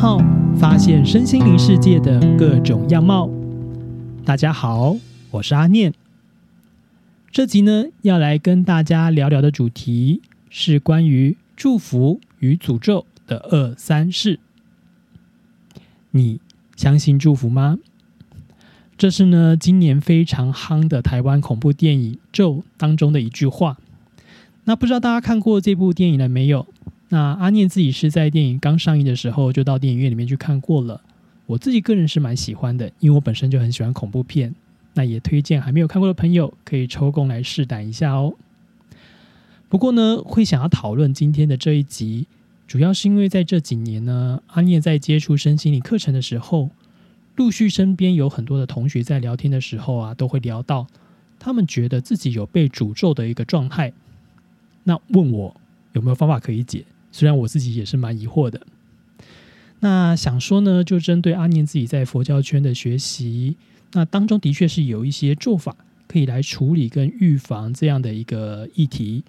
号，发现身心灵世界的各种样貌。大家好，我是阿念。这集呢，要来跟大家聊聊的主题是关于祝福与诅咒的二三事。你相信祝福吗？这是呢，今年非常夯的台湾恐怖电影《咒》当中的一句话。那不知道大家看过这部电影了没有？那阿念自己是在电影刚上映的时候就到电影院里面去看过了。我自己个人是蛮喜欢的，因为我本身就很喜欢恐怖片。那也推荐还没有看过的朋友可以抽空来试胆一下哦。不过呢，会想要讨论今天的这一集，主要是因为在这几年呢，阿念在接触身心理课程的时候，陆续身边有很多的同学在聊天的时候啊，都会聊到他们觉得自己有被诅咒的一个状态。那问我有没有方法可以解？虽然我自己也是蛮疑惑的，那想说呢，就针对阿念自己在佛教圈的学习，那当中的确是有一些做法可以来处理跟预防这样的一个议题，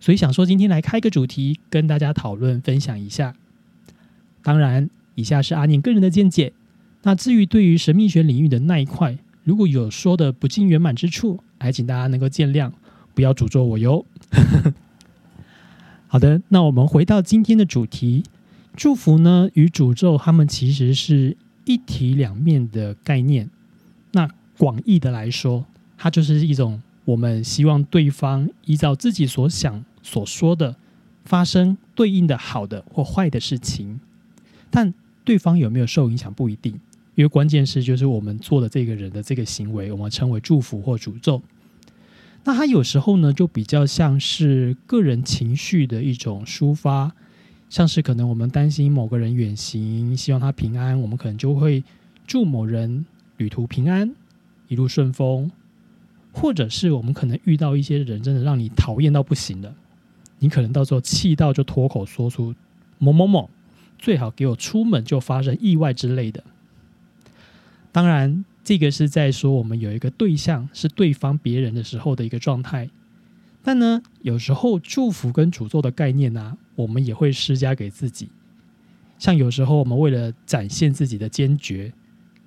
所以想说今天来开个主题跟大家讨论分享一下。当然，以下是阿念个人的见解。那至于对于神秘学领域的那一块，如果有说的不尽圆满之处，还请大家能够见谅，不要诅咒我哟。好的，那我们回到今天的主题，祝福呢与诅咒，它们其实是一体两面的概念。那广义的来说，它就是一种我们希望对方依照自己所想所说的发生对应的好的或坏的事情。但对方有没有受影响不一定，因为关键是就是我们做的这个人的这个行为，我们称为祝福或诅咒。那他有时候呢，就比较像是个人情绪的一种抒发，像是可能我们担心某个人远行，希望他平安，我们可能就会祝某人旅途平安，一路顺风；或者是我们可能遇到一些人真的让你讨厌到不行了，你可能到时候气到就脱口说出某某某最好给我出门就发生意外之类的。当然。这个是在说我们有一个对象是对方别人的时候的一个状态，但呢，有时候祝福跟诅咒的概念呢，我们也会施加给自己。像有时候我们为了展现自己的坚决，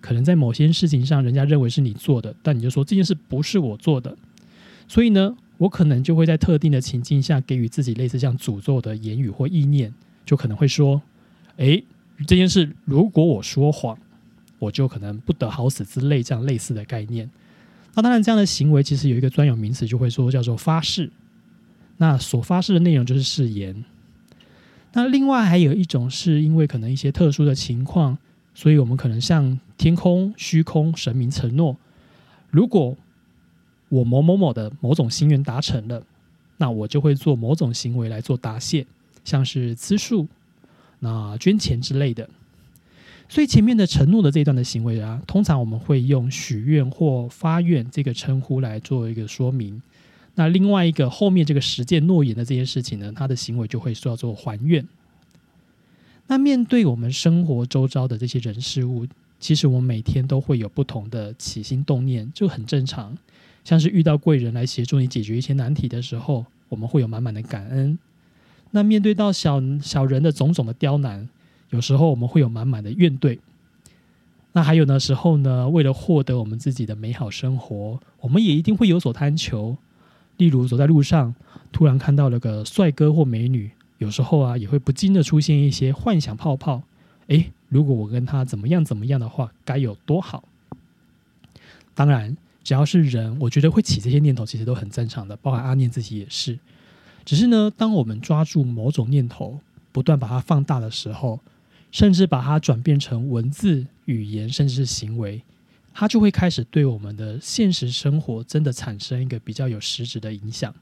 可能在某些事情上，人家认为是你做的，但你就说这件事不是我做的，所以呢，我可能就会在特定的情境下给予自己类似像诅咒的言语或意念，就可能会说：“诶，这件事如果我说谎。”我就可能不得好死之类这样类似的概念。那当然，这样的行为其实有一个专有名词，就会说叫做发誓。那所发誓的内容就是誓言。那另外还有一种是因为可能一些特殊的情况，所以我们可能向天空、虚空、神明承诺：如果我某某某的某种心愿达成了，那我就会做某种行为来做答谢，像是吃素、那捐钱之类的。所以前面的承诺的这一段的行为啊，通常我们会用许愿或发愿这个称呼来做一个说明。那另外一个后面这个实践诺言的这些事情呢，他的行为就会叫做还愿。那面对我们生活周遭的这些人事物，其实我们每天都会有不同的起心动念，就很正常。像是遇到贵人来协助你解决一些难题的时候，我们会有满满的感恩。那面对到小小人的种种的刁难。有时候我们会有满满的怨怼，那还有的时候呢，为了获得我们自己的美好生活，我们也一定会有所贪求。例如走在路上，突然看到了个帅哥或美女，有时候啊，也会不禁的出现一些幻想泡泡。诶，如果我跟他怎么样怎么样的话，该有多好？当然，只要是人，我觉得会起这些念头，其实都很正常的，包含阿念自己也是。只是呢，当我们抓住某种念头，不断把它放大的时候，甚至把它转变成文字、语言，甚至是行为，它就会开始对我们的现实生活真的产生一个比较有实质的影响。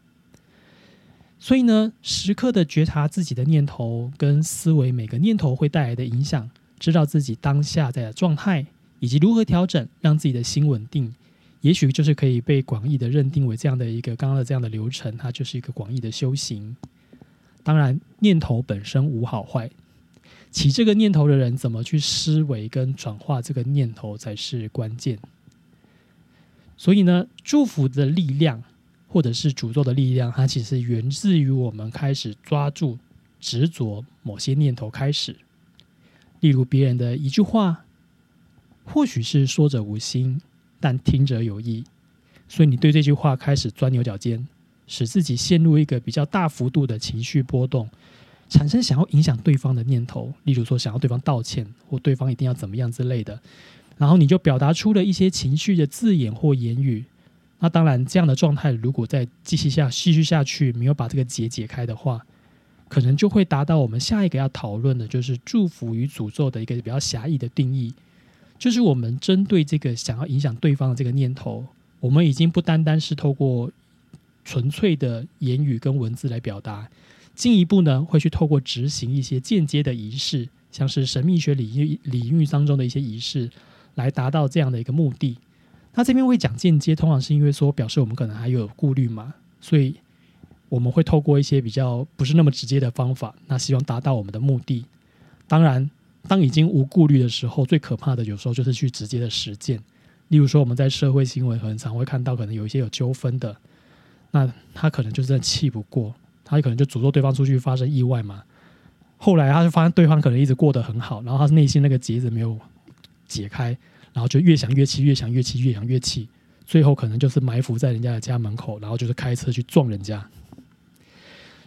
所以呢，时刻的觉察自己的念头跟思维，每个念头会带来的影响，知道自己当下在的状态，以及如何调整，让自己的心稳定，也许就是可以被广义的认定为这样的一个刚刚的这样的流程，它就是一个广义的修行。当然，念头本身无好坏。起这个念头的人怎么去思维跟转化这个念头才是关键。所以呢，祝福的力量或者是诅咒的力量，它其实源自于我们开始抓住执着某些念头开始。例如别人的一句话，或许是说者无心，但听者有意，所以你对这句话开始钻牛角尖，使自己陷入一个比较大幅度的情绪波动，产生想要影响对方的念头，例如说想要对方道歉，或对方一定要怎么样之类的，然后你就表达出了一些情绪的字眼或言语。那当然，这样的状态如果再继续下继续下去，没有把这个结解开的话，可能就会达到我们下一个要讨论的，就是祝福与诅咒的一个比较狭义的定义。就是我们针对这个想要影响对方的这个念头，我们已经不单单是透过纯粹的言语跟文字来表达，进一步呢会去透过执行一些间接的仪式，像是神秘学领域领域当中的一些仪式，来达到这样的一个目的。那这边会讲间接，通常是因为说表示我们可能还有顾虑嘛，所以我们会透过一些比较不是那么直接的方法，那希望达到我们的目的。当然，当已经无顾虑的时候，最可怕的有时候就是去直接的实践。例如说，我们在社会新闻很常会看到，可能有一些有纠纷的，那他可能就真的气不过，他可能就诅咒对方出去发生意外嘛。后来他就发现对方可能一直过得很好，然后他内心那个结子没有解开。然后就越想越气，越想越气，越想越气，最后可能就是埋伏在人家的家门口，然后就是开车去撞人家。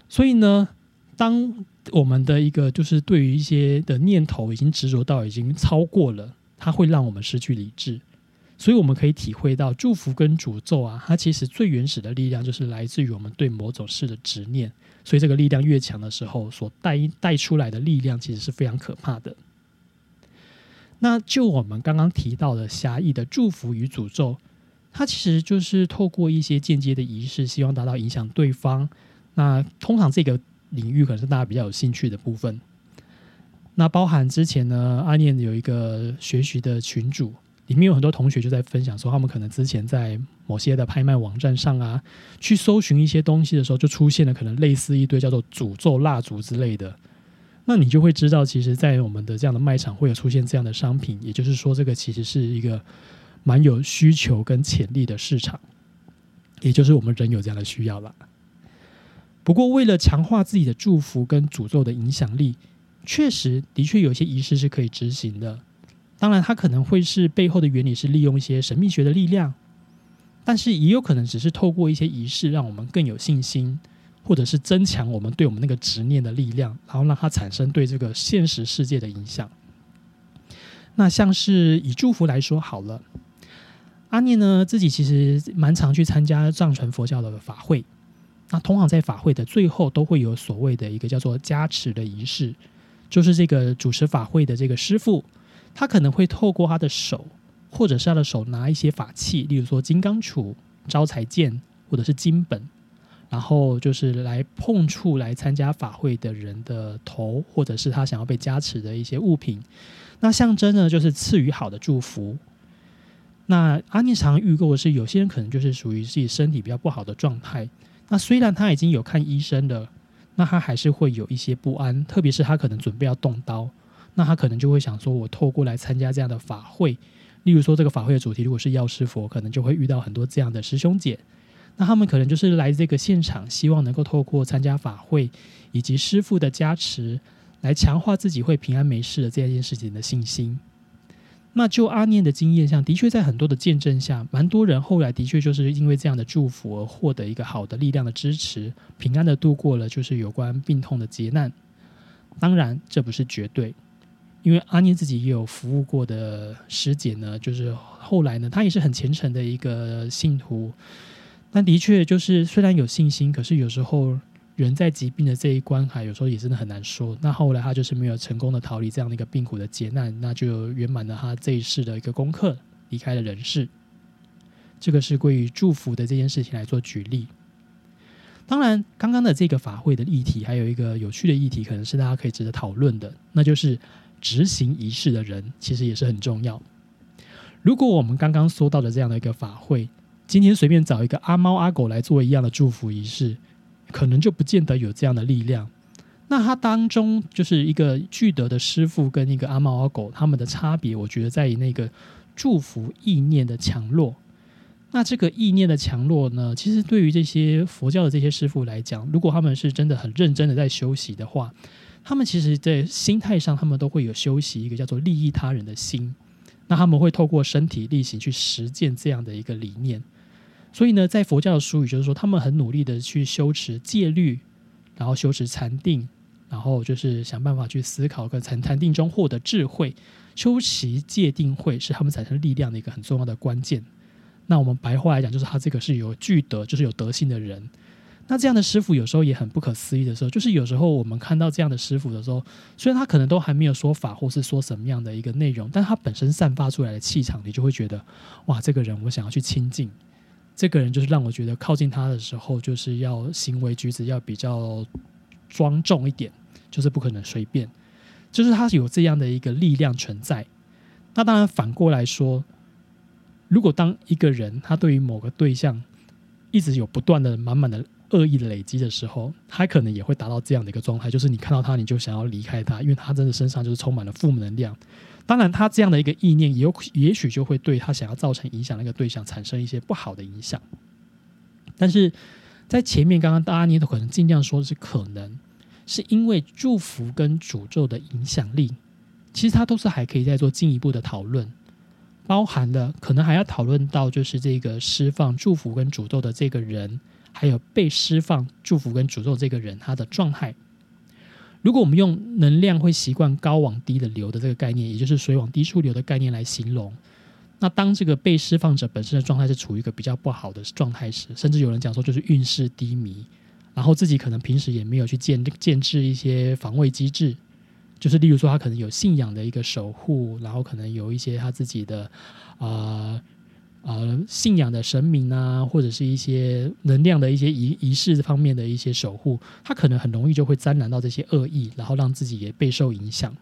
所以呢，当我们的一个就是对于一些的念头已经执着到已经超过了，它会让我们失去理智。所以我们可以体会到祝福跟诅咒啊，它其实最原始的力量就是来自于我们对某种事的执念。所以这个力量越强的时候，所带带出来的力量其实是非常可怕的。那就我们刚刚提到的狭义的祝福与诅咒，它其实就是透过一些间接的仪式，希望达到影响对方。那通常这个领域可能是大家比较有兴趣的部分。那包含之前呢，阿念有一个学习的群组，里面有很多同学就在分享说，他们可能之前在某些的拍卖网站上啊，去搜寻一些东西的时候，就出现了可能类似一堆叫做诅咒蜡烛之类的。那你就会知道，其实，在我们的这样的卖场会有出现这样的商品，也就是说，这个其实是一个蛮有需求跟潜力的市场，也就是我们人有这样的需要了。不过，为了强化自己的祝福跟诅咒的影响力，确实的确有些仪式是可以执行的。当然，它可能会是背后的原理是利用一些神秘学的力量，但是也有可能只是透过一些仪式，让我们更有信心。或者是增强我们对我们那个执念的力量，然后让它产生对这个现实世界的影响。那像是以祝福来说好了，阿念呢自己其实蛮常去参加藏传佛教的法会。那通常在法会的最后都会有所谓的一个叫做加持的仪式，就是这个主持法会的这个师傅，他可能会透过他的手，或者是他的手拿一些法器，例如说金刚杵、招财剑，或者是金本。然后就是来碰触来参加法会的人的头，或者是他想要被加持的一些物品，那象征呢就是赐予好的祝福。那阿尼常预购的是，有些人可能就是属于自己身体比较不好的状态。那虽然他已经有看医生了，那他还是会有一些不安，特别是他可能准备要动刀，那他可能就会想说，我透过来参加这样的法会，例如说这个法会的主题如果是药师佛，可能就会遇到很多这样的师兄姐。那他们可能就是来这个现场，希望能够透过参加法会以及师傅的加持，来强化自己会平安没事的这件事情的信心。那就阿念的经验上，的确在很多的见证下，蛮多人后来的确就是因为这样的祝福而获得一个好的力量的支持，平安的度过了就是有关病痛的劫难。当然，这不是绝对，因为阿念自己也有服务过的师姐呢，就是后来呢，她也是很虔诚的一个信徒。但的确，就是虽然有信心，可是有时候人在疾病的这一关还，有时候也真的很难说。那后来他就是没有成功的逃离这样的一个病苦的劫难，那就圆满了他这一世的一个功课，离开了人世。这个是关于祝福的这件事情来做举例。当然，刚刚的这个法会的议题，还有一个有趣的议题，可能是大家可以值得讨论的，那就是执行仪式的人其实也是很重要。如果我们刚刚说到的这样的一个法会，今天随便找一个阿猫阿狗来做一样的祝福仪式，可能就不见得有这样的力量。那它当中就是一个具德的师傅跟一个阿猫阿狗，他们的差别，我觉得在于那个祝福意念的强弱。那这个意念的强弱呢，其实对于这些佛教的这些师傅来讲，如果他们是真的很认真的在修习的话，他们其实，在心态上，他们都会有修习一个叫做利益他人的心。那他们会透过身体力行去实践这样的一个理念。所以呢，在佛教的术语就是说，他们很努力的去修持戒律，然后修持禅定，然后就是想办法去思考，跟禅禅定中获得智慧。修习戒定慧是他们产生力量的一个很重要的关键。那我们白话来讲，就是他这个是有具德，就是有德性的人。那这样的师傅有时候也很不可思议的时候，就是有时候我们看到这样的师傅的时候，虽然他可能都还没有说法，或是说什么样的一个内容，但他本身散发出来的气场，你就会觉得，哇，这个人我想要去亲近。这个人就是让我觉得靠近他的时候，就是要行为举止要比较庄重一点，就是不可能随便，就是他有这样的一个力量存在。那当然反过来说，如果当一个人他对于某个对象一直有不断的满满的恶意的累积的时候，他可能也会达到这样的一个状态，就是你看到他你就想要离开他，因为他真的身上就是充满了负能量。当然，他这样的一个意念，也有也许就会对他想要造成影响那个对象产生一些不好的影响。但是在前面刚刚大家你都可能尽量说是可能，是因为祝福跟诅咒的影响力，其实它都是还可以再做进一步的讨论，包含了可能还要讨论到就是这个释放祝福跟诅咒的这个人，还有被释放祝福跟诅咒这个人他的状态。如果我们用能量会习惯高往低的流的这个概念，也就是水往低处流的概念来形容，那当这个被释放者本身的状态是处于一个比较不好的状态时，甚至有人讲说就是运势低迷，然后自己可能平时也没有去建建制一些防卫机制，就是例如说他可能有信仰的一个守护，然后可能有一些他自己的啊。呃信仰的神明啊，或者是一些能量的一些仪仪式方面的一些守护，他可能很容易就会沾染到这些恶意，然后让自己也备受影响。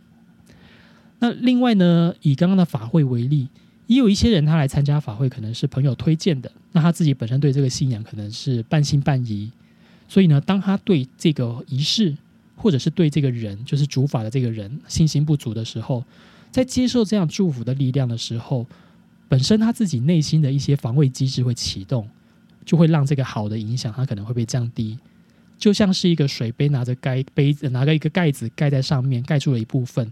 那另外呢，以刚刚的法会为例，也有一些人他来参加法会，可能是朋友推荐的，那他自己本身对这个信仰可能是半信半疑，所以呢，当他对这个仪式或者是对这个人，就是主法的这个人信心不足的时候，在接受这样祝福的力量的时候。本身他自己内心的一些防卫机制会启动，就会让这个好的影响它可能会被降低，就像是一个水杯拿着盖杯子拿个一个盖子盖在上面盖住了一部分，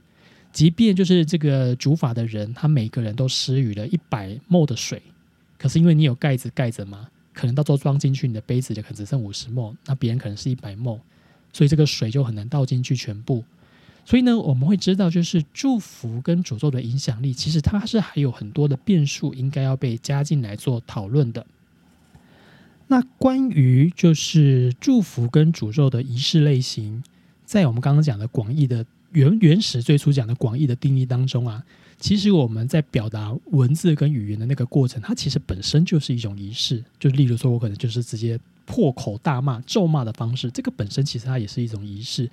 即便就是这个煮法的人，他每个人都施予了一百沫的水，可是因为你有盖子盖着嘛，可能到时候装进去你的杯子就可能只剩五十沫，那别人可能是一百沫，所以这个水就很难倒进去全部。所以呢，我们会知道，就是祝福跟诅咒的影响力，其实它是还有很多的变数，应该要被加进来做讨论的。那关于就是祝福跟诅咒的仪式类型，在我们刚刚讲的广义的原原始最初讲的广义的定义当中啊，其实我们在表达文字跟语言的那个过程，它其实本身就是一种仪式。就例如说，我可能就是直接破口大骂、咒骂的方式，这个本身其实它也是一种仪式。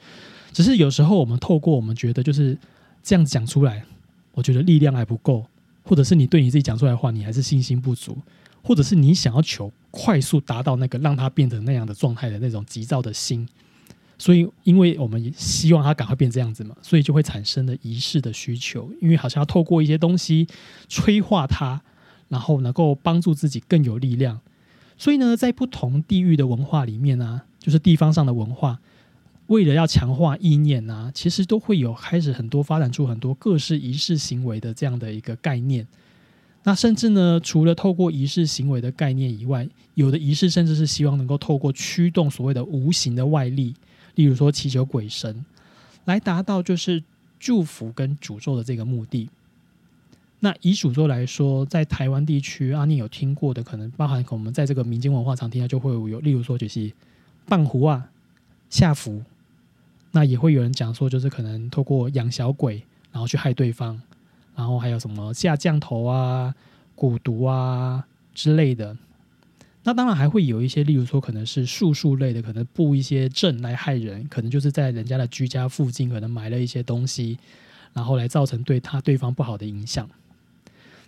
只是有时候我们透过我们觉得就是这样讲出来，我觉得力量还不够，或者是你对你自己讲出来的话，你还是信心不足，或者是你想要求快速达到那个让它变成那样的状态的那种急躁的心，所以因为我们希望它赶快变这样子嘛，所以就会产生了仪式的需求，因为好像要透过一些东西催化它，然后能够帮助自己更有力量。所以呢，在不同地域的文化里面呢，就是地方上的文化。为了要强化意念啊，其实都会有开始很多发展出很多各式仪式行为的这样的一个概念。那甚至呢，除了透过仪式行为的概念以外，有的仪式甚至是希望能够透过驱动所谓的无形的外力，例如说祈求鬼神，来达到就是祝福跟诅咒的这个目的。那以诅咒来说，在台湾地区，阿念有听过的，可能包含我们在这个民间文化常听到，就会有，例如说就是半壶啊、下符。那也会有人讲说，就是可能透过养小鬼，然后去害对方，然后还有什么下降头啊、蛊毒啊之类的。那当然还会有一些，例如说可能是术数类的，可能布一些阵来害人，可能就是在人家的居家附近，可能埋了一些东西，然后来造成对他对方不好的影响。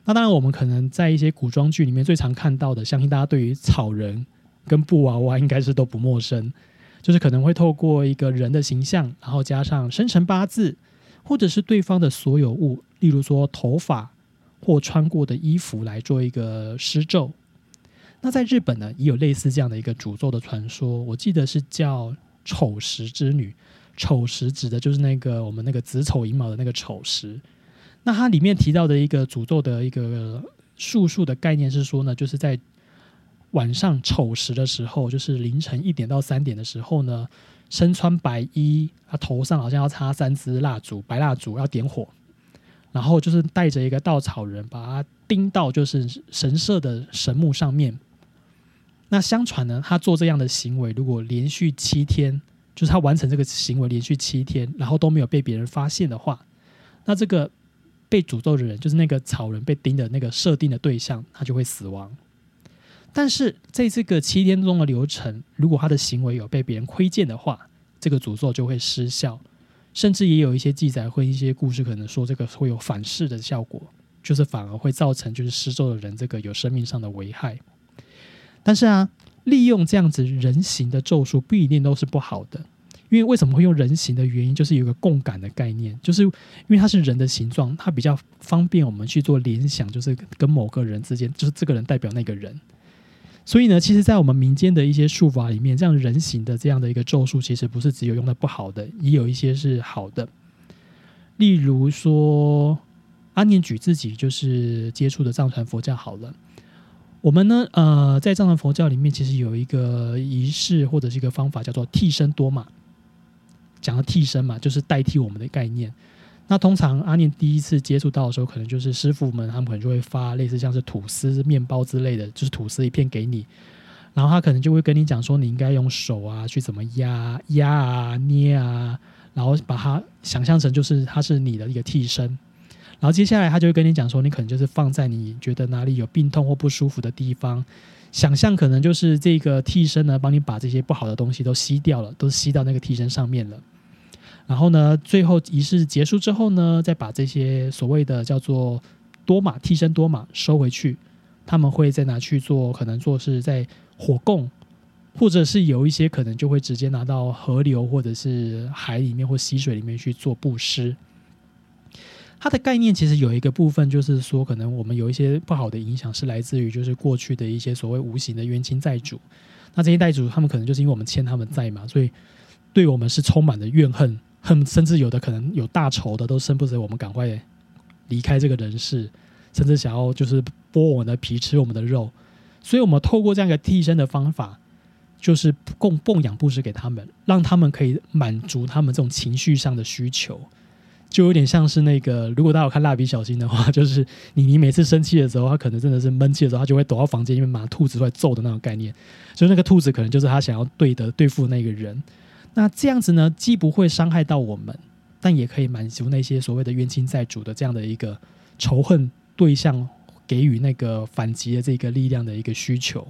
那当然，我们可能在一些古装剧里面最常看到的，相信大家对于草人跟布娃娃应该是都不陌生。就是可能会透过一个人的形象，然后加上生辰八字，或者是对方的所有物，例如说头发或穿过的衣服来做一个施咒。那在日本呢，也有类似这样的一个诅咒的传说。我记得是叫丑时之女，丑时指的就是那个我们那个子丑寅卯的那个丑时。那它里面提到的一个诅咒的一个术数的概念是说呢，就是在晚上丑时的时候，就是凌晨一点到三点的时候呢，身穿白衣，他头上好像要插三支蜡烛，白蜡烛要点火，然后就是带着一个稻草人，把它钉到就是神社的神木上面。那相传呢，他做这样的行为，如果连续七天，就是他完成这个行为连续七天，然后都没有被别人发现的话，那这个被诅咒的人，就是那个草人被钉的那个设定的对象，他就会死亡。但是在这个七天中的流程，如果他的行为有被别人窥见的话，这个诅咒就会失效。甚至也有一些记载或一些故事，可能说这个会有反噬的效果，就是反而会造成就是施咒的人这个有生命上的危害。但是啊，利用这样子人形的咒术不一定都是不好的，因为为什么会用人形的原因，就是有一个共感的概念，就是因为它是人的形状，它比较方便我们去做联想，就是跟某个人之间，就是这个人代表那个人。所以呢，其实，在我们民间的一些术法里面，这样人形的这样的一个咒术，其实不是只有用的不好的，也有一些是好的。例如说，阿念举自己就是接触的藏传佛教好了。我们呢，呃，在藏传佛教里面，其实有一个仪式或者是一个方法，叫做替身多玛。讲到替身嘛，就是代替我们的概念。那通常阿念第一次接触到的时候，可能就是师傅们他们可能就会发类似像是吐司、面包之类的，就是吐司一片给你，然后他可能就会跟你讲说，你应该用手啊去怎么压压啊捏啊，然后把它想象成就是它是你的一个替身，然后接下来他就会跟你讲说，你可能就是放在你觉得哪里有病痛或不舒服的地方，想象可能就是这个替身呢帮你把这些不好的东西都吸掉了，都吸到那个替身上面了。然后呢，最后仪式结束之后呢，再把这些所谓的叫做多玛替身多玛收回去，他们会再拿去做，可能做是在火供，或者是有一些可能就会直接拿到河流或者是海里面或溪水里面去做布施。它的概念其实有一个部分就是说，可能我们有一些不好的影响是来自于就是过去的一些所谓无形的冤亲债主，那这些债主他们可能就是因为我们欠他们债嘛，所以对我们是充满了怨恨。恨，甚至有的可能有大仇的，都生不得我们赶快离开这个人世，甚至想要就是剥我们的皮，吃我们的肉。所以，我们透过这样一个替身的方法，就是供供养布施给他们，让他们可以满足他们这种情绪上的需求，就有点像是那个，如果大家有看蜡笔小新的话，就是你你每次生气的时候，他可能真的是闷气的时候，他就会躲到房间里面，拿兔子出来揍的那种概念。所以，那个兔子可能就是他想要对的对付那个人。那这样子呢，既不会伤害到我们，但也可以满足那些所谓的冤亲债主的这样的一个仇恨对象给予那个反击的这个力量的一个需求。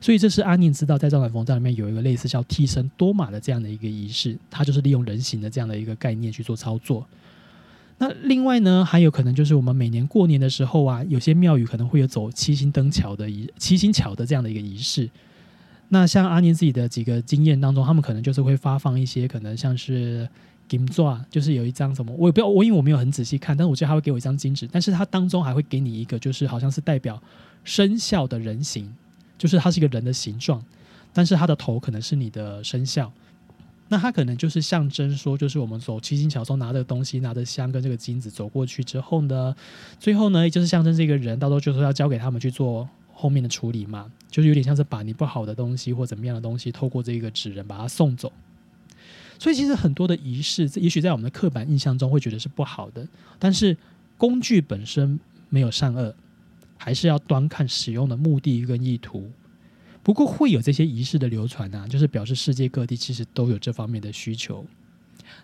所以这是阿念知道，在藏传佛教里面有一个类似叫替身多玛的这样的一个仪式，它就是利用人形的这样的一个概念去做操作。那另外呢，还有可能就是我们每年过年的时候啊，有些庙宇可能会有走七星灯桥的仪七星桥的这样的一个仪式。那像阿年自己的几个经验当中，他们可能就是会发放一些可能像是金钻，就是有一张什么，我也不要我因为我没有很仔细看，但是我觉得他会给我一张金纸，但是它当中还会给你一个就是好像是代表生肖的人形，就是它是一个人的形状，但是它的头可能是你的生肖，那它可能就是象征说，就是我们走七星桥时候拿着东西，拿着香跟这个金子走过去之后呢，最后呢就是象征这个人到时候就是要交给他们去做。后面的处理嘛，就是有点像是把你不好的东西或怎么样的东西，透过这个纸人把它送走。所以其实很多的仪式，也许在我们的刻板印象中会觉得是不好的，但是工具本身没有善恶，还是要端看使用的目的跟意图。不过会有这些仪式的流传啊，就是表示世界各地其实都有这方面的需求。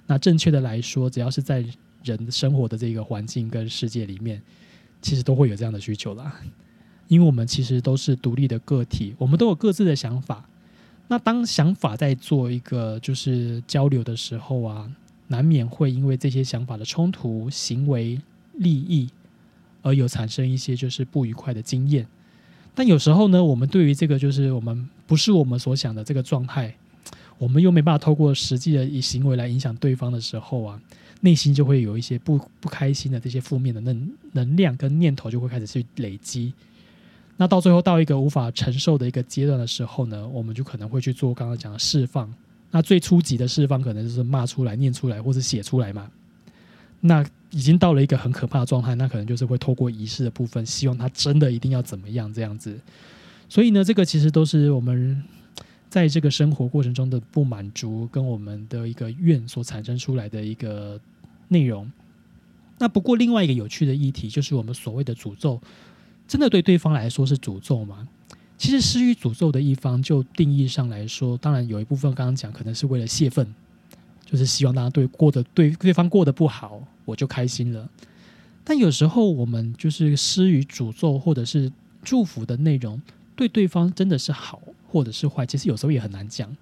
那正确的来说，只要是在人生活的这个环境跟世界里面，其实都会有这样的需求啦。因为我们其实都是独立的个体，我们都有各自的想法。那当想法在做一个就是交流的时候啊，难免会因为这些想法的冲突、行为、利益，而有产生一些就是不愉快的经验。但有时候呢，我们对于这个就是我们不是我们所想的这个状态，我们又没办法透过实际的以行为来影响对方的时候啊，内心就会有一些不不开心的这些负面的能能量跟念头就会开始去累积。那到最后到一个无法承受的一个阶段的时候呢，我们就可能会去做刚刚讲的释放，那最初级的释放可能就是骂出来、念出来或者写出来嘛。那已经到了一个很可怕的状态，那可能就是会透过仪式的部分，希望他真的一定要怎么样这样子。所以呢，这个其实都是我们在这个生活过程中的不满足，跟我们的一个愿所产生出来的一个内容。那不过另外一个有趣的议题，就是我们所谓的诅咒，真的对对方来说是诅咒吗？其实施予诅咒的一方，就定义上来说，当然有一部分刚刚讲，可能是为了泄愤。就是希望大家对过得对对方过得不好，我就开心了。但有时候我们就是施予诅咒或者是祝福的内容，对对方真的是好或者是坏，其实有时候也很难讲。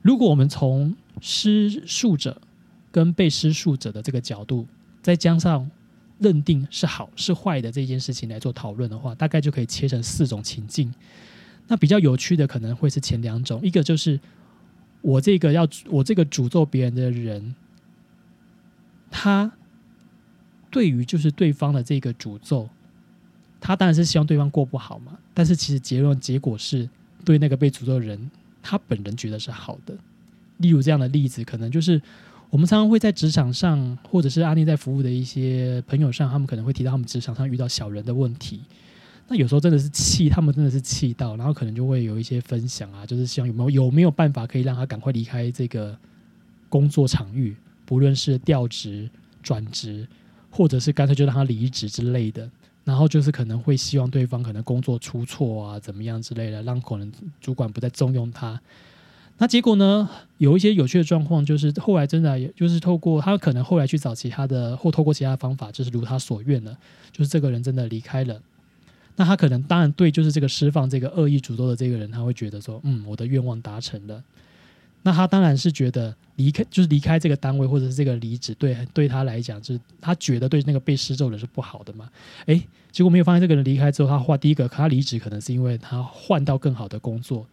如果我们从施术者跟被施术者的这个角度，再加上认定是好是坏的这件事情来做讨论的话，大概就可以切成四种情境。那比较有趣的可能会是前两种，一个就是。我这个要我这个诅咒别人的人，他对于就是对方的这个诅咒，他当然是希望对方过不好嘛。但是其实结论结果是对那个被诅咒的人，他本人觉得是好的。例如这样的例子，可能就是我们常常会在职场上，或者是阿丽在服务的一些朋友上，他们可能会提到他们职场上遇到小人的问题。那有时候真的是气，他们真的是气到，然后可能就会有一些分享啊，就是希望有没有有没有办法可以让他赶快离开这个工作场域，不论是调职、转职，或者是干脆就让他离职之类的。然后就是可能会希望对方可能工作出错啊，怎么样之类的，让可能主管不再重用他。那结果呢，有一些有趣的状况，就是后来真的，也就是透过他可能后来去找其他的，或透过其他方法，就是如他所愿了，就是这个人真的离开了。那他可能当然对，就是这个释放这个恶意诅咒的这个人，他会觉得说，嗯，我的愿望达成了。那他当然是觉得离开，就是离开这个单位或者是这个离职，对对他来讲，就是他觉得对那个被施咒人是不好的嘛。诶，结果没有发现这个人离开之后，他换第一个，他离职可能是因为他换到更好的工作。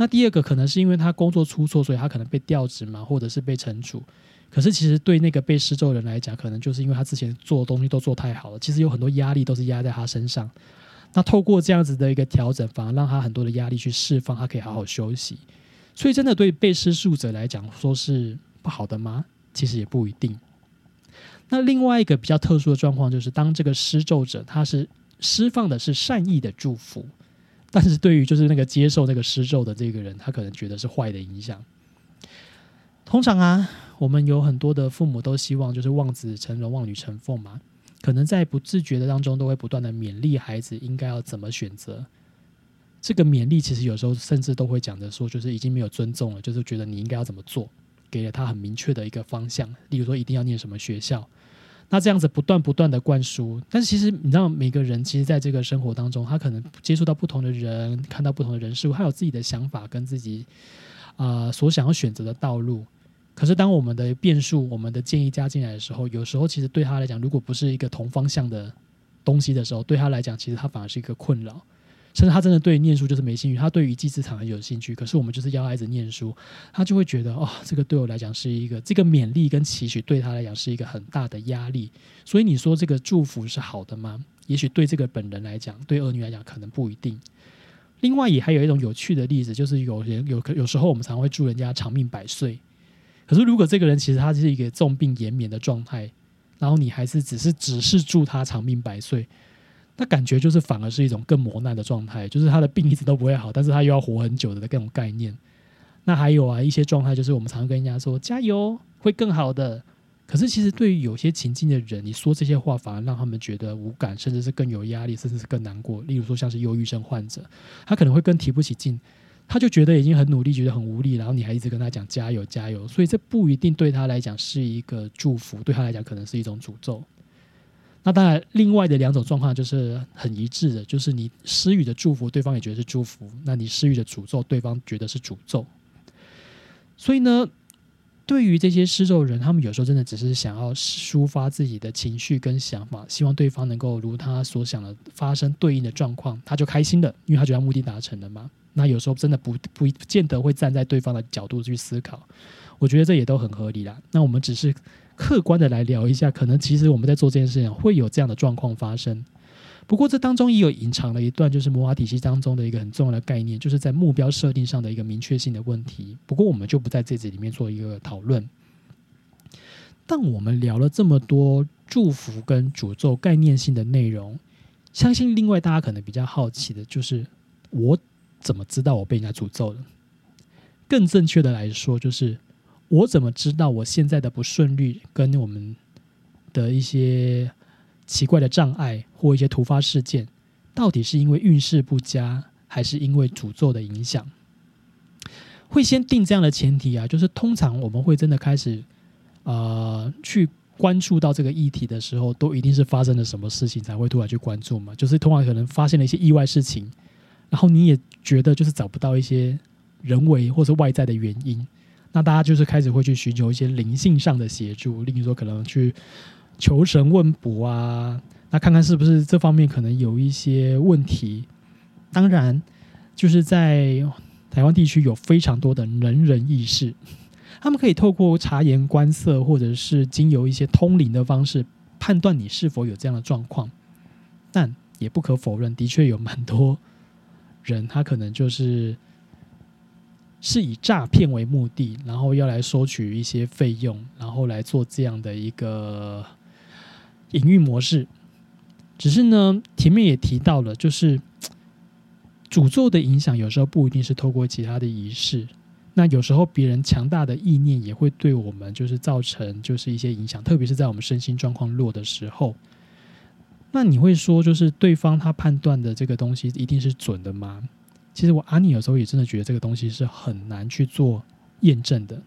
那第二个可能是因为他工作出错，所以他可能被调职嘛，或者是被惩处。可是其实对那个被施咒人来讲，可能就是因为他之前做的东西都做太好了，其实有很多压力都是压在他身上。那透过这样子的一个调整，反而让他很多的压力去释放，他可以好好休息。所以，真的对被施术者来讲，说是不好的吗？其实也不一定。那另外一个比较特殊的状况，就是当这个施咒者他是释放的是善意的祝福，但是对于就是那个接受那个施咒的这个人，他可能觉得是坏的影响。通常啊，我们有很多的父母都希望就是望子成龙、望女成凤嘛。可能在不自觉的当中，都会不断的勉励孩子应该要怎么选择。这个勉励其实有时候甚至都会讲的说，就是已经没有尊重了，就是觉得你应该要怎么做，给了他很明确的一个方向。例如说，一定要念什么学校。那这样子不断不断的灌输，但是其实你知道，每个人其实在这个生活当中，他可能接触到不同的人，看到不同的人事物，他有自己的想法跟自己啊所想要选择的道路。可是，当我们的变数、我们的建议加进来的时候，有时候其实对他来讲，如果不是一个同方向的东西的时候，对他来讲，其实他反而是一个困扰。甚至他真的对念书就是没兴趣，他对于机资产很有兴趣。可是我们就是要孩子念书，他就会觉得哦，这个对我来讲是一个这个勉励跟期许，对他来讲是一个很大的压力。所以你说这个祝福是好的吗？也许对这个本人来讲，对儿女来讲可能不一定。另外，也还有一种有趣的例子，就是有人有有时候我们常会祝人家长命百岁。可是，如果这个人其实他是一个重病延绵的状态，然后你还是只是只是祝他长命百岁，那感觉就是反而是一种更磨难的状态，就是他的病一直都不会好，但是他又要活很久的各种概念。那还有啊，一些状态就是我们常常跟人家说加油会更好的，可是其实对于有些情境的人，你说这些话反而让他们觉得无感，甚至是更有压力，甚至是更难过。例如说像是忧郁症患者，他可能会更提不起劲。他就觉得已经很努力，觉得很无力，然后你还一直跟他讲加油加油，所以这不一定对他来讲是一个祝福，对他来讲可能是一种诅咒。那当然，另外的两种状况就是很一致的，就是你施予的祝福，对方也觉得是祝福；那你施予的诅咒，对方觉得是诅咒。所以呢，对于这些施咒人，他们有时候真的只是想要抒发自己的情绪跟想法，希望对方能够如他所想的发生对应的状况，他就开心了，因为他觉得目的达成了嘛。那有时候真的不不见得会站在对方的角度去思考，我觉得这也都很合理啦。那我们只是客观的来聊一下，可能其实我们在做这件事情会有这样的状况发生。不过这当中也有隐藏了一段，就是魔法体系当中的一个很重要的概念，就是在目标设定上的一个明确性的问题。不过我们就不在这集里面做一个讨论。但我们聊了这么多祝福跟诅咒概念性的内容，相信另外大家可能比较好奇的就是，我怎么知道我被人家诅咒了？更正确的来说，就是我怎么知道我现在的不顺利跟我们的一些奇怪的障碍或一些突发事件，到底是因为运势不佳，还是因为诅咒的影响？会先定这样的前提啊，就是通常我们会真的开始。呃，去关注到这个议题的时候，都一定是发生了什么事情才会突然去关注嘛？就是通常可能发现了一些意外事情，然后你也觉得就是找不到一些人为或者外在的原因，那大家就是开始会去寻求一些灵性上的协助，例如说可能去求神问卜啊，那看看是不是这方面可能有一些问题。当然，就是在台湾地区有非常多的能人异士。他们可以透过察言观色，或者是经由一些通灵的方式判断你是否有这样的状况，但也不可否认，的确有蛮多人，他可能就是是以诈骗为目的，然后要来收取一些费用，然后来做这样的一个营运模式。只是呢，前面也提到了，就是诅咒的影响有时候不一定是透过其他的仪式。那有时候别人强大的意念也会对我们就是造成就是一些影响，特别是在我们身心状况弱的时候。那你会说，就是对方他判断的这个东西一定是准的吗？其实我阿尼有时候也真的觉得这个东西是很难去做验证的。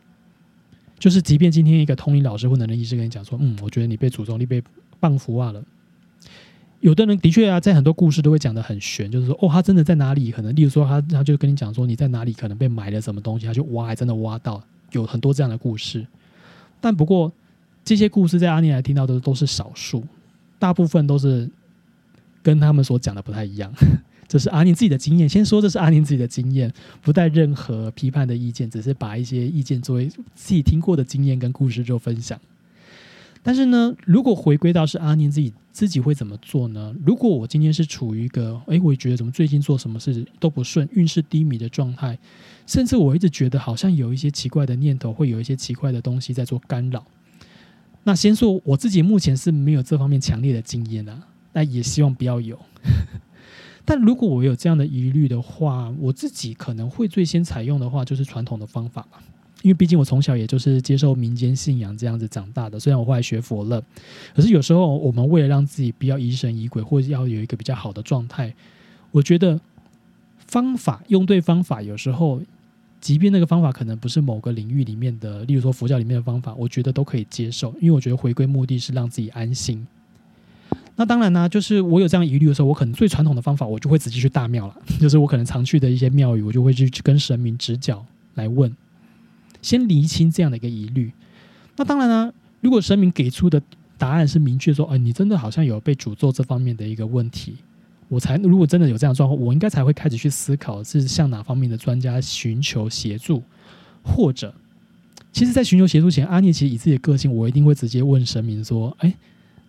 就是即便今天一个通灵老师或能人医师跟你讲说，嗯，我觉得你被诅咒，你被棒符啊了。有的人的确啊，在很多故事都会讲的很玄，就是说，哦，他真的在哪里？可能，例如说，他他就跟你讲说，你在哪里可能被埋了什么东西，他就挖，真的挖到，有很多这样的故事。但不过，这些故事在阿尼来听到的都是少数，大部分都是跟他们所讲的不太一样。这是阿宁自己的经验，先说这是阿宁自己的经验，不带任何批判的意见，只是把一些意见作为自己听过的经验跟故事做分享。但是呢，如果回归到是阿宁自己自己会怎么做呢？如果我今天是处于一个，哎，我觉得怎么最近做什么事都不顺，运势低迷的状态，甚至我一直觉得好像有一些奇怪的念头，会有一些奇怪的东西在做干扰。那先说我自己目前是没有这方面强烈的经验啊，那也希望不要有。但如果我有这样的疑虑的话，我自己可能会最先采用的话，就是传统的方法吧。因为毕竟我从小也就是接受民间信仰这样子长大的，虽然我后来学佛了，可是有时候我们为了让自己不要疑神疑鬼，或者要有一个比较好的状态，我觉得方法用对方法，有时候即便那个方法可能不是某个领域里面的，例如说佛教里面的方法，我觉得都可以接受，因为我觉得回归目的是让自己安心。那当然呢，就是我有这样疑虑的时候，我可能最传统的方法，我就会直接去大庙了，就是我可能常去的一些庙宇，我就会去跟神明指教来问。先厘清这样的一个疑虑，那当然呢，如果神明给出的答案是明确说，哎，你真的好像有被诅咒这方面的一个问题，我才如果真的有这样状况，我应该才会开始去思考是向哪方面的专家寻求协助，或者，其实，在寻求协助前，阿聂其实以自己的个性，我一定会直接问神明说，哎。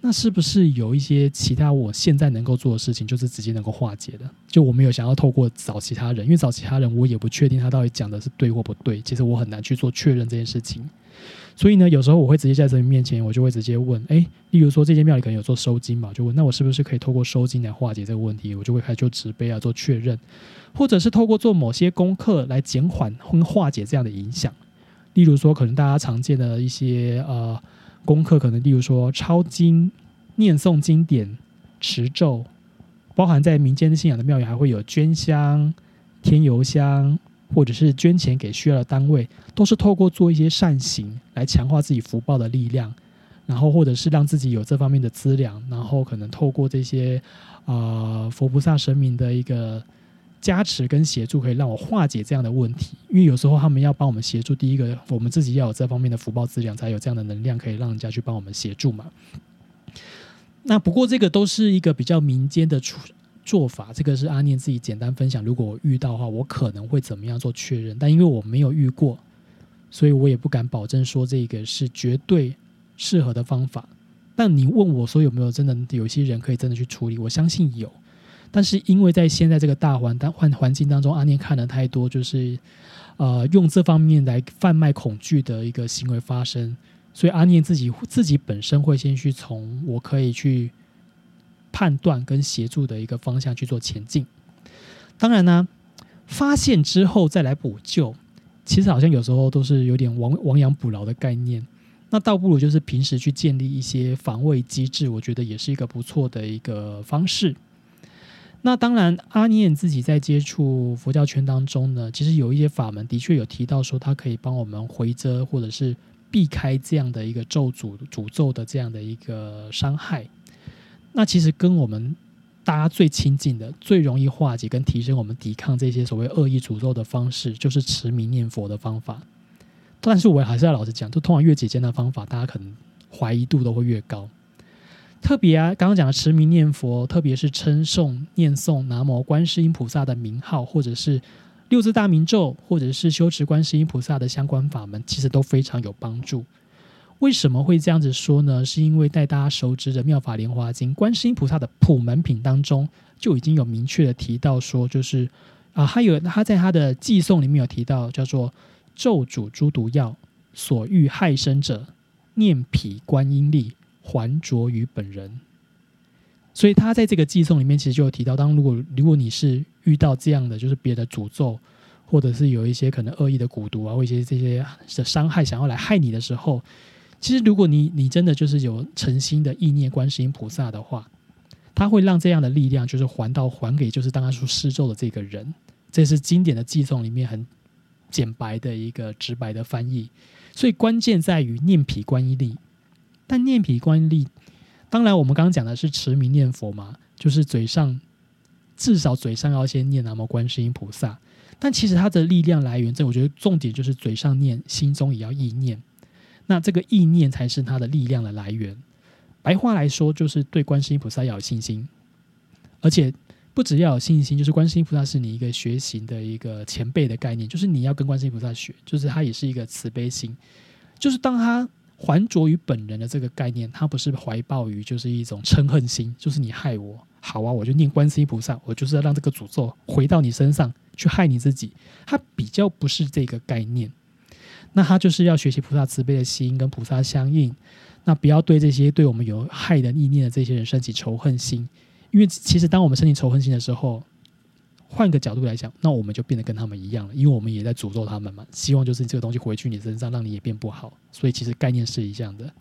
那是不是有一些其他我现在能够做的事情，就是直接能够化解的？就我没有想要透过找其他人，因为找其他人我也不确定他到底讲的是对或不对。其实我很难去做确认这件事情。所以呢，有时候我会直接在神明面前，我就会直接问：哎，例如说这间庙里可能有做收金嘛，就问那我是不是可以透过收金来化解这个问题？我就会开始做纸碑啊，做确认，或者是透过做某些功课来减缓或化解这样的影响。例如说，可能大家常见的一些呃。功课可能，例如说抄经、念诵经典、持咒，包含在民间信仰的庙宇，还会有捐香、添油香，或者是捐钱给需要的单位，都是透过做一些善行来强化自己福报的力量，然后或者是让自己有这方面的资粮，然后可能透过这些啊佛菩萨神明的一个。加持跟协助可以让我化解这样的问题，因为有时候他们要帮我们协助，第一个我们自己要有这方面的福报资粮，才有这样的能量可以让人家去帮我们协助嘛。那不过这个都是一个比较民间的处做法，这个是阿念自己简单分享。如果我遇到的话，我可能会怎么样做确认？但因为我没有遇过，所以我也不敢保证说这个是绝对适合的方法。但你问我说有没有真的有些人可以真的去处理？我相信有，但是因为在现在这个大环环环境当中，阿念看了太多，就是呃用这方面来贩卖恐惧的一个行为发生，所以阿念自己自己本身会先去从我可以去判断跟协助的一个方向去做前进。当然呢，发现之后再来补救，其实好像有时候都是有点亡亡羊补牢的概念。那倒不如就是平时去建立一些防卫机制，我觉得也是一个不错的一个方式。那当然，阿念自己在接触佛教圈当中呢，其实有一些法门的确有提到说，它可以帮我们回遮或者是避开这样的一个咒诅、诅咒的这样的一个伤害。那其实跟我们大家最亲近的、最容易化解跟提升我们抵抗这些所谓恶意诅咒的方式，就是持名念佛的方法。但是我还是要老实讲，就通常越简单的方法，大家可能怀疑度都会越高。特别啊，刚刚讲的持名念佛，特别是称诵、念诵南无观世音菩萨的名号，或者是六字大明咒，或者是修持观世音菩萨的相关法门，其实都非常有帮助。为什么会这样子说呢？是因为在大家熟知的《妙法莲华经》观世音菩萨的普门品当中，就已经有明确的提到说，就是啊，他有他在他的寄颂里面有提到，叫做。咒主诸毒药，所欲害身者，念彼观音力，还着于本人。所以他在这个寄送里面，其实就有提到，当如果如果你是遇到这样的，就是别的诅咒，或者是有一些可能恶意的蛊毒啊，或一些这些的伤害，想要来害你的时候，其实如果你你真的就是有诚心的意念观世音菩萨的话，他会让这样的力量就是还到还给就是当初施咒的这个人。这是经典的寄送里面很。简白的一个直白的翻译，所以关键在于念彼观音力。但念彼观音力，当然我们刚刚讲的是持名念佛嘛，就是嘴上至少嘴上要先念南无观世音菩萨。但其实它的力量来源，这我觉得重点就是嘴上念，心中也要意念。那这个意念才是它的力量的来源。白话来说，就是对观世音菩萨要有信心，而且。不只要有信心，就是观世音菩萨是你一个学习的一个前辈的概念，就是你要跟观世音菩萨学，就是他也是一个慈悲心，就是当他还着于本人的这个概念，他不是怀抱于就是一种嗔恨心，就是你害我，好啊，我就念观世音菩萨，我就是要让这个诅咒回到你身上去害你自己，他比较不是这个概念，那他就是要学习菩萨慈悲的心，跟菩萨相应，那不要对这些对我们有害的意念的这些人升起仇恨心。因为其实，当我们升起仇恨心的时候，换个角度来讲，那我们就变得跟他们一样了。因为我们也在诅咒他们嘛，希望就是这个东西回去你身上，让你也变不好。所以其实概念是一样的。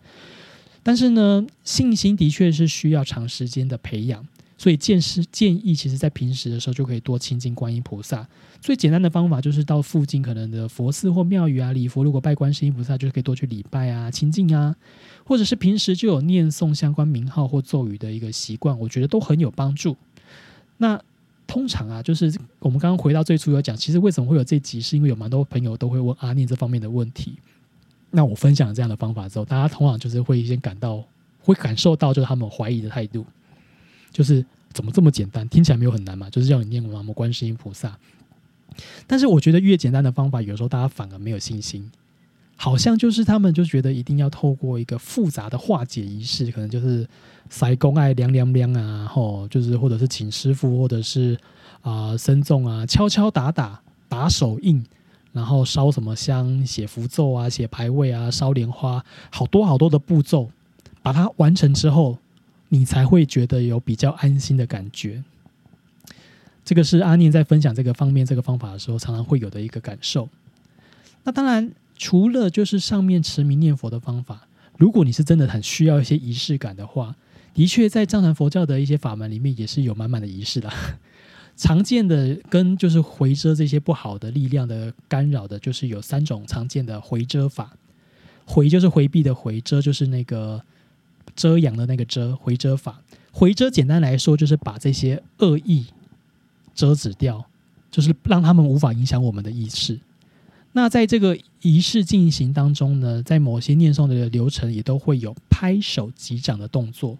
但是呢，信心的确是需要长时间的培养。所以建师建议，其实在平时的时候就可以多亲近观音菩萨。最简单的方法就是到附近可能的佛寺或庙宇啊礼佛。如果拜观世音菩萨，就是可以多去礼拜啊亲近啊，或者是平时就有念诵相关名号或咒语的一个习惯，我觉得都很有帮助。那通常啊，就是我们刚刚回到最初有讲，其实为什么会有这集，是因为有蛮多朋友都会问阿念这方面的问题。那我分享这样的方法之后，大家通常就是会先感到会感受到，就是他们怀疑的态度。就是怎么这么简单？听起来没有很难嘛？就是叫你念南无观世音菩萨。但是我觉得越简单的方法，有时候大家反而没有信心。好像就是他们就觉得一定要透过一个复杂的化解仪式，可能就是塞公爱凉凉凉啊，吼，就是或者是请师傅，或者是啊僧众啊敲敲打打打手印，然后烧什么香、写符咒啊、写牌位啊、烧莲花，好多好多的步骤，把它完成之后。你才会觉得有比较安心的感觉。这个是阿念在分享这个方面这个方法的时候，常常会有的一个感受。那当然，除了就是上面持名念佛的方法，如果你是真的很需要一些仪式感的话，的确在藏传佛教的一些法门里面也是有满满的仪式的。常见的跟就是回遮这些不好的力量的干扰的，就是有三种常见的回遮法。回就是回避的回，遮就是那个。遮阳的那个遮回遮法，回遮简单来说就是把这些恶意遮止掉，就是让他们无法影响我们的意识。那在这个仪式进行当中呢，在某些念诵的流程也都会有拍手击掌的动作。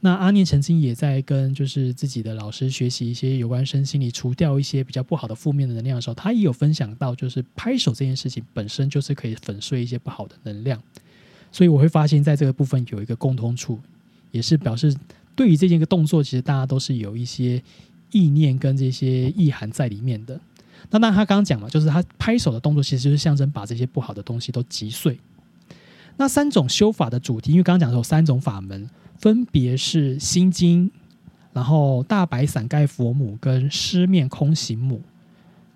那阿念曾经也在跟就是自己的老师学习一些有关身心里除掉一些比较不好的负面的能量的时候，他也有分享到，就是拍手这件事情本身就是可以粉碎一些不好的能量。所以我会发现，在这个部分有一个共通处，也是表示对于这件个动作，其实大家都是有一些意念跟这些意涵在里面的。那那他刚刚讲嘛，就是他拍手的动作，其实就是象征把这些不好的东西都击碎。那三种修法的主题，因为刚刚讲的有三种法门，分别是心经，然后大白伞盖佛母跟狮面空行母。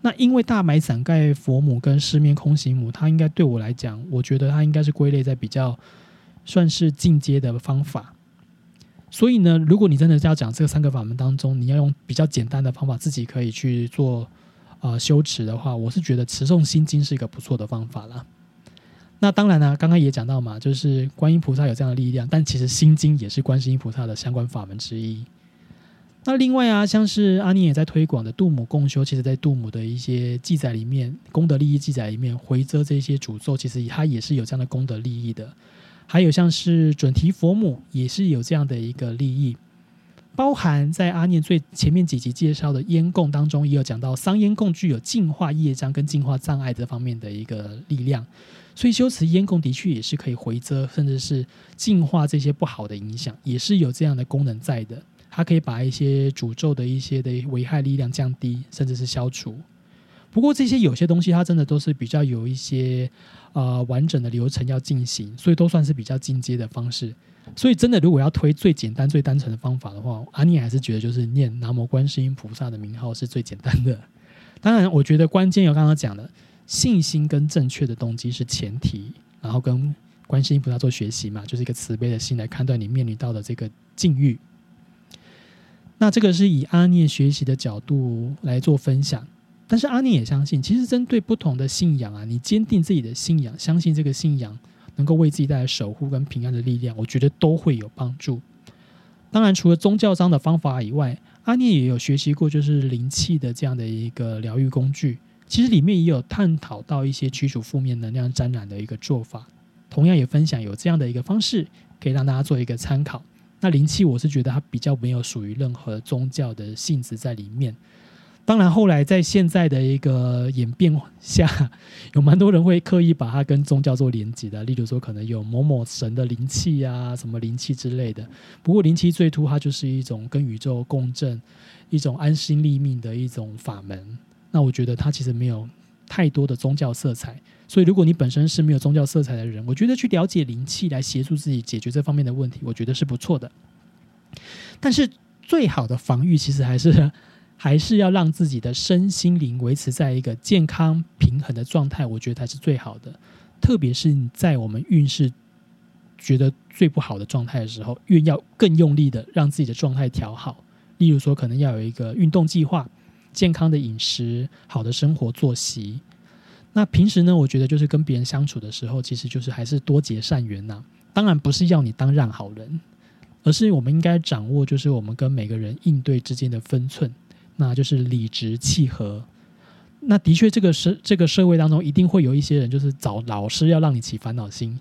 那因为大白伞盖佛母跟狮面空行母，它应该对我来讲，我觉得它应该是归类在比较算是进阶的方法。所以呢，如果你真的要讲这三个法门当中，你要用比较简单的方法自己可以去做啊修持的话，我是觉得持诵心经是一个不错的方法啦。那当然呢，刚刚也讲到嘛，就是观音菩萨有这样的力量，但其实心经也是观世音菩萨的相关法门之一。那另外啊，像是阿尼也在推广的度母共修，其实在度母的一些记载里面，功德利益记载里面，回遮这些诅咒，其实它也是有这样的功德利益的。还有像是准提佛母，也是有这样的一个利益。包含在阿念最前面几集介绍的烟供当中，也有讲到桑烟供具有净化业障跟净化障碍这方面的一个力量。所以修持烟供的确也是可以回遮，甚至是净化这些不好的影响，也是有这样的功能在的。它可以把一些诅咒的一些的危害力量降低，甚至是消除。不过这些有些东西，它真的都是比较有一些呃完整的流程要进行，所以都算是比较进阶的方式。所以真的，如果要推最简单、最单纯的方法的话，阿尼还是觉得就是念南无观世音菩萨的名号是最简单的。当然，我觉得关键有刚刚讲的信心跟正确的动机是前提，然后跟观世音菩萨做学习嘛，就是一个慈悲的心来判断你面临到的这个境遇。那这个是以阿念学习的角度来做分享，但是阿念也相信，其实针对不同的信仰啊，你坚定自己的信仰，相信这个信仰能够为自己带来守护跟平安的力量，我觉得都会有帮助。当然，除了宗教上的方法以外，阿念也有学习过，就是灵气的这样的一个疗愈工具，其实里面也有探讨到一些驱除负面能量沾染的一个做法，同样也分享有这样的一个方式，可以让大家做一个参考。那灵气，我是觉得它比较没有属于任何宗教的性质在里面。当然，后来在现在的一个演变下，有蛮多人会刻意把它跟宗教做连接的，例如说可能有某某神的灵气啊，什么灵气之类的。不过，灵气最初它就是一种跟宇宙共振、一种安心立命的一种法门。那我觉得它其实没有太多的宗教色彩。所以，如果你本身是没有宗教色彩的人，我觉得去了解灵气来协助自己解决这方面的问题，我觉得是不错的。但是，最好的防御其实还是还是要让自己的身心灵维持在一个健康平衡的状态，我觉得才是最好的。特别是在我们运势觉得最不好的状态的时候，越要更用力的让自己的状态调好。例如说，可能要有一个运动计划、健康的饮食、好的生活作息。那平时呢？我觉得就是跟别人相处的时候，其实就是还是多结善缘呐。当然不是要你当让好人，而是我们应该掌握，就是我们跟每个人应对之间的分寸，那就是理直气和。那的确，这个社这个社会当中，一定会有一些人，就是找老师要让你起烦恼心。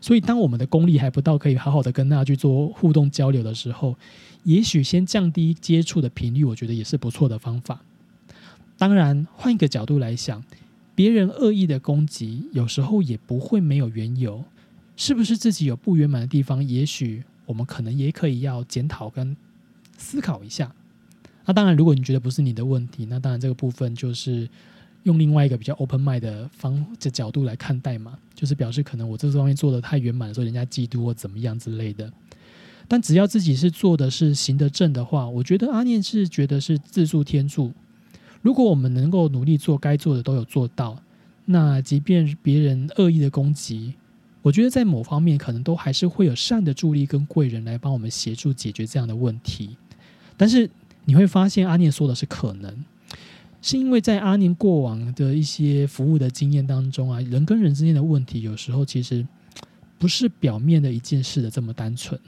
所以，当我们的功力还不到可以好好的跟大家去做互动交流的时候，也许先降低接触的频率，我觉得也是不错的方法。当然，换一个角度来想。别人恶意的攻击，有时候也不会没有缘由，是不是自己有不圆满的地方？也许我们可能也可以要检讨跟思考一下。那当然，如果你觉得不是你的问题，那当然这个部分就是用另外一个比较 open mind 的方的角度来看待嘛，就是表示可能我这方面做的太圆满，所以人家嫉妒或怎么样之类的。但只要自己是做的是行得正的话，我觉得阿念是觉得是自助天助。如果我们能够努力做该做的都有做到，那即便别人恶意的攻击，我觉得在某方面可能都还是会有善的助力跟贵人来帮我们协助解决这样的问题。但是你会发现，阿念说的是可能，是因为在阿念过往的一些服务的经验当中啊，人跟人之间的问题有时候其实不是表面的一件事的这么单纯，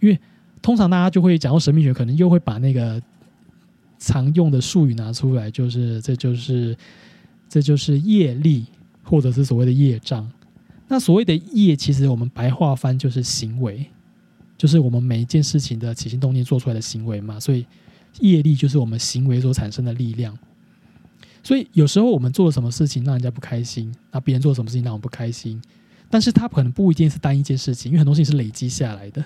因为通常大家就会讲到神秘学，可能又会把那个。常用的术语拿出来，就是这就是这就是业力，或者是所谓的业障。那所谓的业，其实我们白话翻就是行为，就是我们每一件事情的起心动念做出来的行为嘛。所以业力就是我们行为所产生的力量。所以有时候我们做了什么事情让人家不开心，那别人做什么事情让我们不开心，但是他可能不一定是单一件事情，因为很多事情是累积下来的，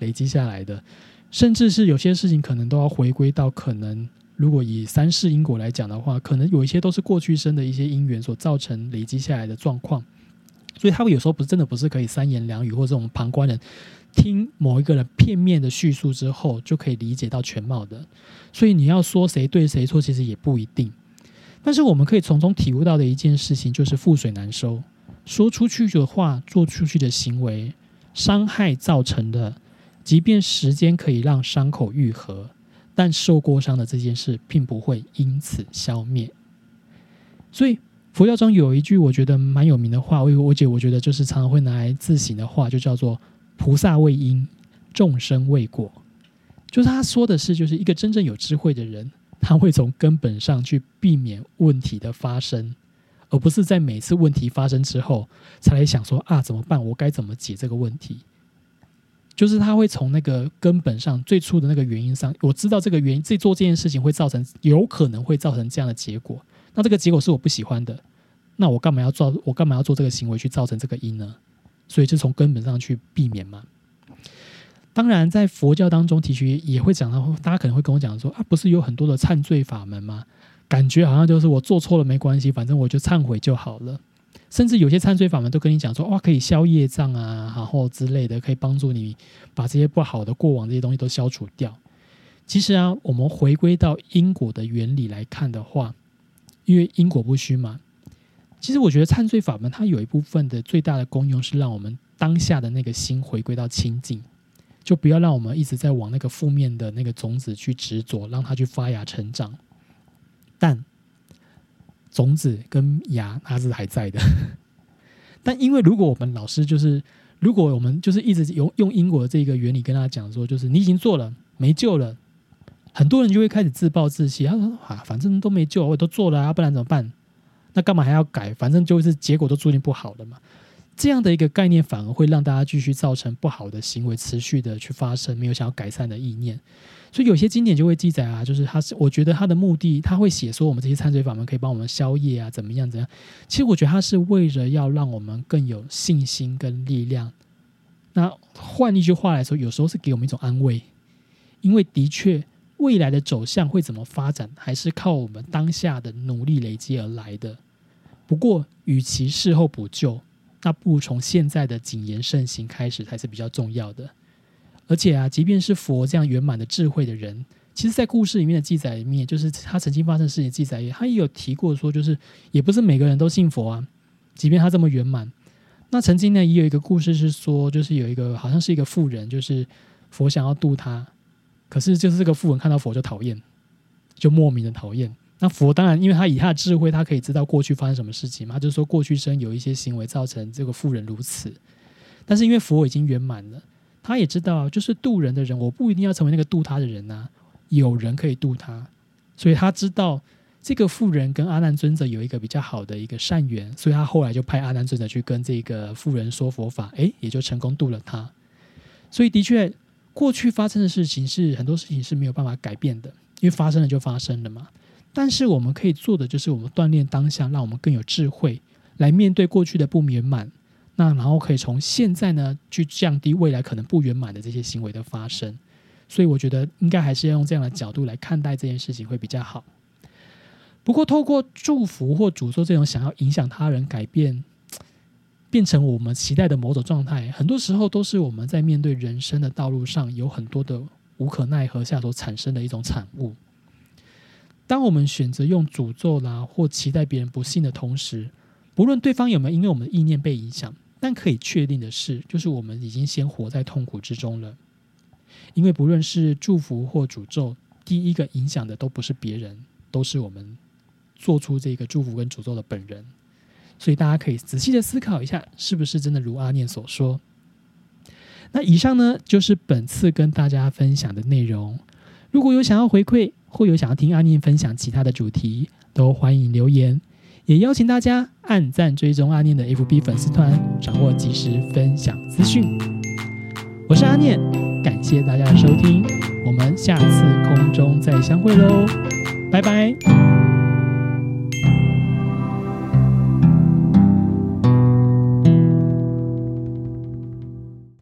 累积下来的，甚至是有些事情可能都要回归到可能，如果以三世因果来讲的话，可能有一些都是过去生的一些因缘所造成累积下来的状况。所以他们有时候不是真的不是可以三言两语，或者我们旁观人听某一个人片面的叙述之后就可以理解到全貌的。所以你要说谁对谁错，其实也不一定。但是我们可以从中体悟到的一件事情，就是覆水难收。说出去的话，做出去的行为，伤害造成的，即便时间可以让伤口愈合，但受过伤的这件事，并不会因此消灭。所以。佛教中有一句我觉得蛮有名的话，我我姐我觉得就是常常会拿来自省的话，就叫做“菩萨为因，众生为果”。就是他说的是，就是一个真正有智慧的人，他会从根本上去避免问题的发生，而不是在每次问题发生之后才来想说啊怎么办，我该怎么解这个问题。就是他会从那个根本上最初的那个原因上，我知道这个原因，自己做这件事情会造成，有可能会造成这样的结果。那这个结果是我不喜欢的，那我干嘛要做？我干嘛要做这个行为去造成这个因呢？所以就从根本上去避免嘛。当然，在佛教当中，提取也会讲到，大家可能会跟我讲说啊，不是有很多的忏罪法门吗？感觉好像就是我做错了没关系，反正我就忏悔就好了。甚至有些忏罪法门都跟你讲说，哇，可以消业障啊，然后之类的，可以帮助你把这些不好的过往这些东西都消除掉。其实啊，我们回归到因果的原理来看的话。因为因果不虚嘛，其实我觉得忏罪法门它有一部分的最大的功用是让我们当下的那个心回归到清净，就不要让我们一直在往那个负面的那个种子去执着，让它去发芽成长。但种子跟芽它是还在的。但因为如果我们老师就是，如果我们就是一直用用因果的这个原理跟他讲说，就是你已经做了，没救了。很多人就会开始自暴自弃，他说：“啊，反正都没救，我都做了啊，不然怎么办？那干嘛还要改？反正就是结果都注定不好的嘛。”这样的一个概念反而会让大家继续造成不好的行为持续的去发生，没有想要改善的意念。所以有些经典就会记载啊，就是他是我觉得他的目的，他会写说我们这些忏罪法门可以帮我们消业啊，怎么样怎样。其实我觉得他是为了要让我们更有信心跟力量。那换一句话来说，有时候是给我们一种安慰，因为的确。未来的走向会怎么发展，还是靠我们当下的努力累积而来的。不过，与其事后补救，那不如从现在的谨言慎行开始才是比较重要的。而且啊，即便是佛这样圆满的智慧的人，其实，在故事里面的记载里面，就是他曾经发生事情记载，他也有提过说，就是也不是每个人都信佛啊。即便他这么圆满，那曾经呢，也有一个故事是说，就是有一个好像是一个富人，就是佛想要度他。可是，就是这个富人看到佛就讨厌，就莫名的讨厌。那佛当然，因为他以他的智慧，他可以知道过去发生什么事情嘛。就是说，过去生有一些行为造成这个富人如此。但是，因为佛已经圆满了，他也知道，就是渡人的人，我不一定要成为那个渡他的人呐。有人可以渡他，所以他知道这个富人跟阿难尊者有一个比较好的一个善缘，所以他后来就派阿难尊者去跟这个富人说佛法，诶，也就成功渡了他。所以，的确。过去发生的事情是很多事情是没有办法改变的，因为发生了就发生了嘛。但是我们可以做的就是我们锻炼当下，让我们更有智慧来面对过去的不圆满。那然后可以从现在呢去降低未来可能不圆满的这些行为的发生。所以我觉得应该还是要用这样的角度来看待这件事情会比较好。不过透过祝福或诅咒这种想要影响他人改变。变成我们期待的某种状态，很多时候都是我们在面对人生的道路上有很多的无可奈何下所产生的一种产物。当我们选择用诅咒啦或期待别人不幸的同时，不论对方有没有因为我们的意念被影响，但可以确定的是，就是我们已经先活在痛苦之中了。因为不论是祝福或诅咒，第一个影响的都不是别人，都是我们做出这个祝福跟诅咒的本人。所以大家可以仔细的思考一下，是不是真的如阿念所说？那以上呢，就是本次跟大家分享的内容。如果有想要回馈，或有想要听阿念分享其他的主题，都欢迎留言。也邀请大家按赞追踪阿念的 FB 粉丝团，掌握及时分享资讯。我是阿念，感谢大家的收听，我们下次空中再相会喽，拜拜。